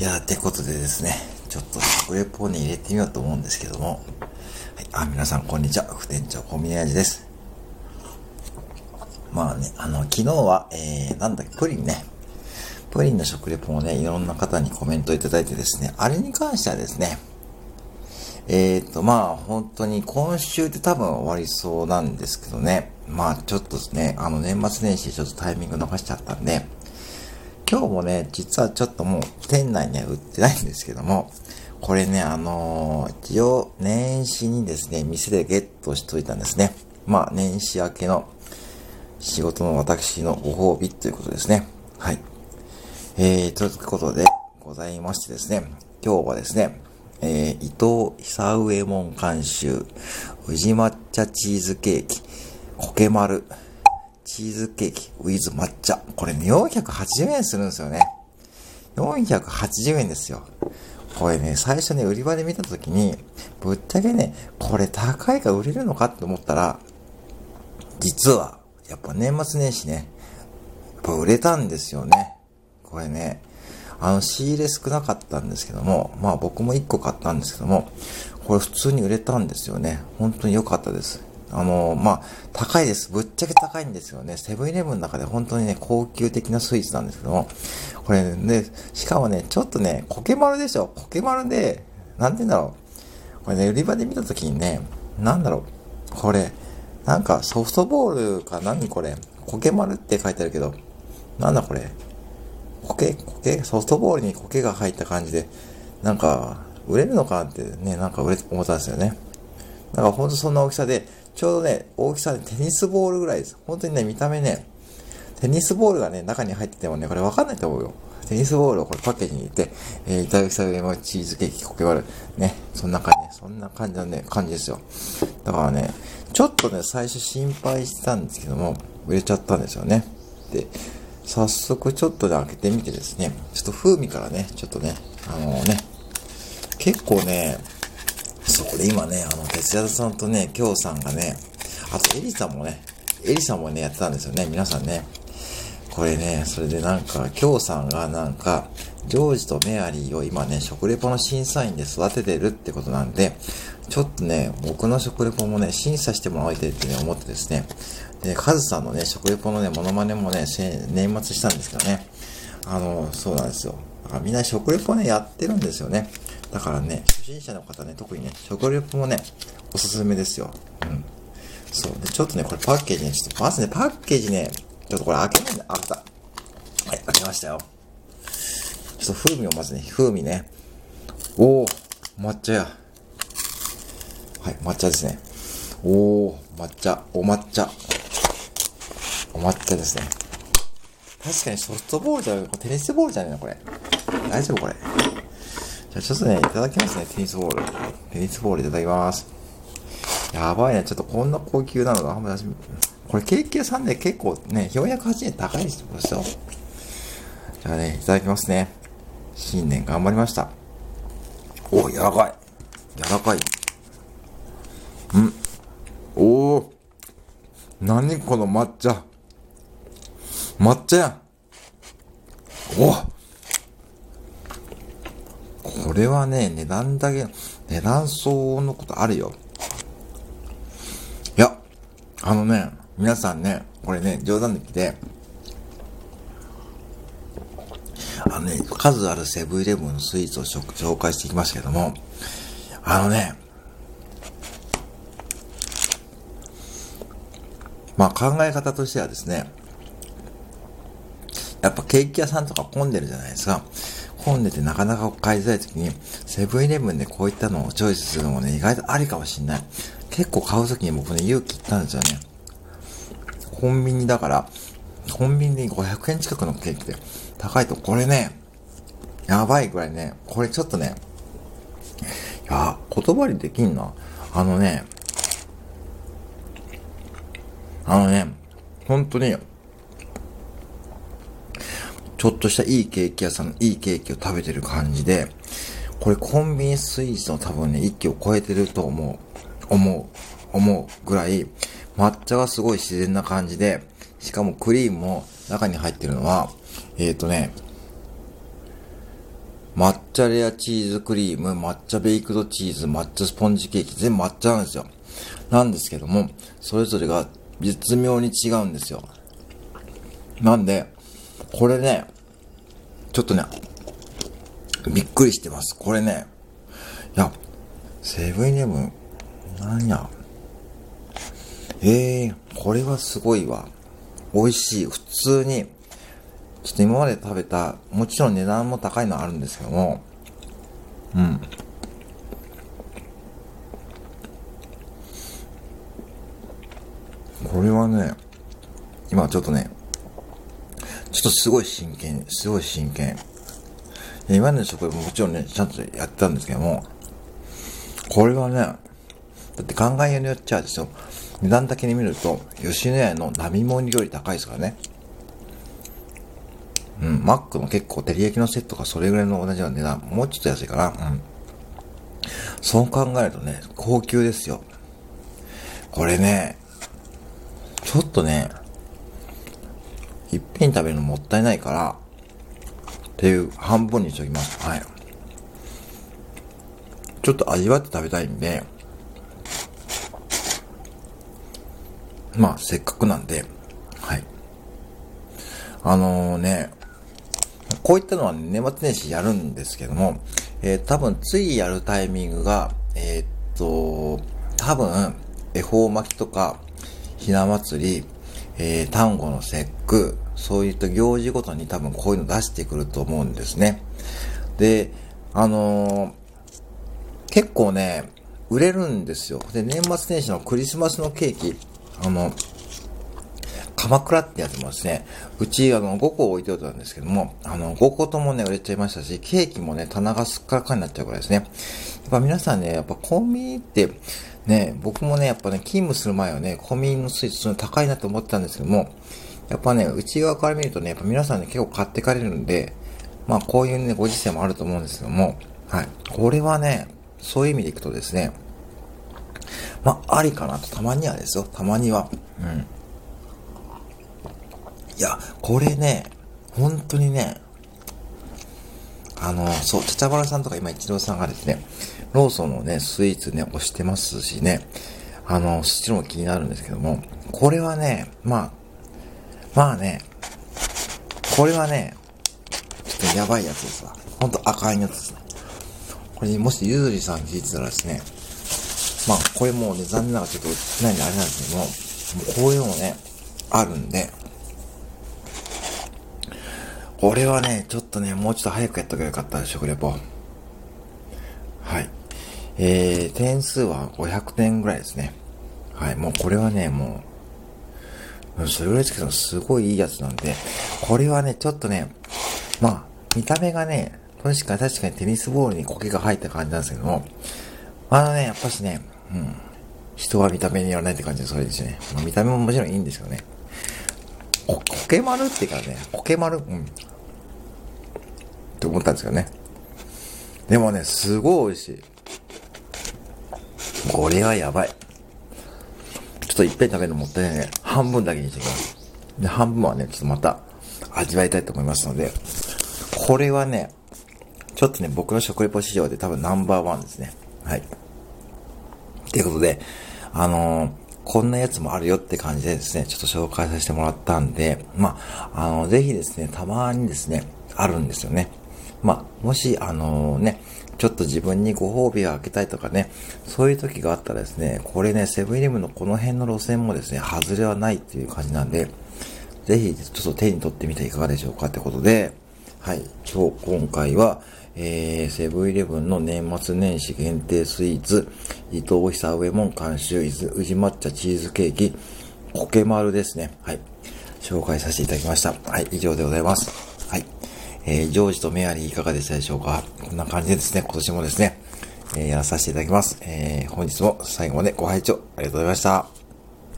いやー、てことでですね、ちょっと食レポに入れてみようと思うんですけども、はい、あ、皆さんこんにちは、副店長小宮味です。まあね、あの、昨日は、えー、なんだっけ、プリンね、プリンの食レポをね、いろんな方にコメントいただいてですね、あれに関してはですね、えーと、まあ、本当に今週で多分終わりそうなんですけどね、まあ、ちょっとですね、あの、年末年始ちょっとタイミング逃しちゃったんで、今日もね、実はちょっともう店内には売ってないんですけども、これね、あのー、一応年始にですね、店でゲットしといたんですね。まあ、年始明けの仕事の私のご褒美ということですね。はい。えー、ということでございましてですね、今日はですね、えー、伊藤久上門監修、宇治抹茶チーズケーキ、コケマル、チーズケーキ、ウィズ抹茶。これね、480円するんですよね。480円ですよ。これね、最初ね、売り場で見たときに、ぶっちゃけね、これ高いか売れるのかって思ったら、実は、やっぱ年末年始ね、やっぱ売れたんですよね。これね、あの、仕入れ少なかったんですけども、まあ僕も1個買ったんですけども、これ普通に売れたんですよね。本当に良かったです。あの、まあ、高いです。ぶっちゃけ高いんですよね。セブンイレブンの中で本当にね、高級的なスイーツなんですけども、これね、しかもね、ちょっとね、コケマルでしょ。コケマルで、なんて言うんだろう。これね、売り場で見たときにね、なんだろう。これ、なんかソフトボールか何？これ。コケマルって書いてあるけど、なんだこれ。苔苔ソフトボールに苔が入った感じで、なんか、売れるのかってね、なんか売れ、思ったんですよね。だからほんとそんな大きさで、ちょうどね、大きさでテニスボールぐらいです。本当にね、見た目ね、テニスボールがね、中に入っててもね、これわかんないと思うよ。テニスボールをこれパッケージに入れて、えー、いただきされもチーズケーキ、コケバル、ね、そんな感じ、そんな感じのね、感じですよ。だからね、ちょっとね、最初心配してたんですけども、売れちゃったんですよね。で、早速ちょっとで開けてみてですね、ちょっと風味からね、ちょっとね、あのね、結構ね、そ、これ今ね、あの、哲也さんとね、京さんがね、あとエリさんもね、エリさんもね、やってたんですよね、皆さんね。これね、それでなんか、京さんがなんか、ジョージとメアリーを今ね、食レポの審査員で育ててるってことなんで、ちょっとね、僕の食レポもね、審査してもらいたいってね、思ってですね、で、カズさんのね、食レポのね、モノマネもね、年末したんですけどね。あの、そうなんですよ。みんな食レポね、やってるんですよね。だからね、初心者の方ね、特にね、食レポもね、おすすめですよ。うん。そう。で、ちょっとね、これパッケージね、ちょっと、まずね、パッケージね、ちょっとこれ開けないんだ。開けた。はい、開けましたよ。ちょっと風味をまずね、風味ね。おー、抹茶や。はい、抹茶ですね。おー、抹茶、お抹茶。お抹茶ですね。確かにソフトボールじゃなテニスボールじゃねえのこれ。大丈夫これ。じゃあちょっとね、いただきますね、テニスボール。テニスボールいただきます。やばいね、ちょっとこんな高級なのが、これケーキ屋さんで結構ね、408円高いですよ。じゃあね、いただきますね。新年頑張りました。お、柔らかい。柔らかい。ん。おー。何この抹茶。抹茶やん。おこれはね、値段だけ、値段相応のことあるよ。いや、あのね、皆さんね、これね、冗談抜きで、あのね、数あるセブンイレブンのスイーツを紹介していきましたけども、あのね、まあ考え方としてはですね、やっぱケーキ屋さんとか混んでるじゃないですか。混んでてなかなか買いづらい時に、セブンイレブンでこういったのをチョイスするのもね、意外とありかもしんない。結構買う時に僕ね、勇気いったんですよね。コンビニだから、コンビニで500円近くのケーキで高いと、これね、やばいぐらいね、これちょっとね、いや、言葉にできんな。あのね、あのね、本当に、ちょっとしたいいケーキ屋さんのいいケーキを食べてる感じで、これコンビニスイーツの多分ね、一気を超えてると思う、思う、思うぐらい、抹茶がすごい自然な感じで、しかもクリームも中に入ってるのは、えっ、ー、とね、抹茶レアチーズクリーム、抹茶ベイクドチーズ、抹茶スポンジケーキ、全部抹茶なんですよ。なんですけども、それぞれが絶妙に違うんですよ。なんで、これね、ちょっとね、びっくりしてます。これね、いや、セブンイレブン、なんや。ええー、これはすごいわ。美味しい。普通に、ちょっと今まで食べた、もちろん値段も高いのはあるんですけども、うん。これはね、今ちょっとね、ちょっとすごい真剣、すごい真剣。今の食レポももちろんね、ちゃんとやってたんですけども、これはね、だって考えによっちゃですよ、値段だけに見ると、吉野家の並盛りより高いですからね。うん、マックの結構照り焼きのセットがそれぐらいの同じような値段、もうちょっと安いかな。うん。そう考えるとね、高級ですよ。これね、ちょっとね、いっぺん食べるのもったいないから、っていう半分にしときます。はい。ちょっと味わって食べたいんで、まあ、せっかくなんで、はい。あのー、ね、こういったのは年末年始やるんですけども、えー、多分次やるタイミングが、えー、っと、多分、恵方巻きとか、ひな祭り、えー、単語の節句、そういった行事ごとに多分こういうの出してくると思うんですね。で、あのー、結構ね、売れるんですよ。で、年末年始のクリスマスのケーキ、あの、鎌倉ってやつもですね、うちあの5個置いておいたんですけども、あの5個ともね、売れちゃいましたし、ケーキもね、棚がすっからかになっちゃうぐらいですね。やっぱ皆さんね、やっぱコンビニって、ね、僕もね、やっぱね、勤務する前はね、コンビニのスイーツ高いなと思ってたんですけども、やっぱね、内側から見るとね、やっぱ皆さんね、結構買ってかれるんで、まあこういうね、ご時世もあると思うんですけども、はい。これはね、そういう意味でいくとですね、まあ、ありかなと、たまにはですよ、たまには。うん。いや、これね、本当にね、あの、そう、ちゃちゃばらさんとか今、一郎さんがですね、ローソンのね、スイーツね、押してますしね、あの、そっちのも気になるんですけども、これはね、まあ、まあね、これはね、ちょっとやばいやつですわ。ほんとあかんやつですね。これもしゆずりさん聞いてたらですね、まあ、これもうね、残念ながらちょっと売ってないんであれなんですけども、もうこういうのもね、あるんで、これはね、ちょっとね、もうちょっと早くやっとけばよかったで、食レポ。はい。えー、点数は500点ぐらいですね。はい、もうこれはね、もう、それぐらいですけど、すごいいいやつなんで、これはね、ちょっとね、まあ、見た目がね、確かに確かにテニスボールに苔が入った感じなんですけども、あのね、やっぱしね、うん。人は見た目によらないって感じでそれですね。まあ、見た目ももちろんいいんですけどね。こ、コケ丸っていうからね、コケ丸、うん。って思ったんですけどね。でもね、すごい美味しい。これはやばい。ちょっといっぺん食べるのもったいないね。半分だけにしてきます。で、半分はね、ちょっとまた味わいたいと思いますので、これはね、ちょっとね、僕の食レポ市場で多分ナンバーワンですね。はい。ということで、あのー、こんなやつもあるよって感じでですね、ちょっと紹介させてもらったんで、まあ、あの、ぜひですね、たまにですね、あるんですよね。まあ、もし、あのね、ちょっと自分にご褒美をあげたいとかね、そういう時があったらですね、これね、セブンイレブンのこの辺の路線もですね、外れはないっていう感じなんで、ぜひ、ちょっと手に取ってみていかがでしょうかってことで、はい、今日、今回は、えー、セブンイレブンの年末年始限定スイーツ、伊藤久上門監修、伊豆宇治抹茶チーズケーキ、コケマルですね。はい。紹介させていただきました。はい、以上でございます。えー、ジョージとメアリーいかがでしたでしょうか？こんな感じでですね、今年もですね、えー、やらさせていただきます。えー、本日も最後までご拝聴ありがとうございました。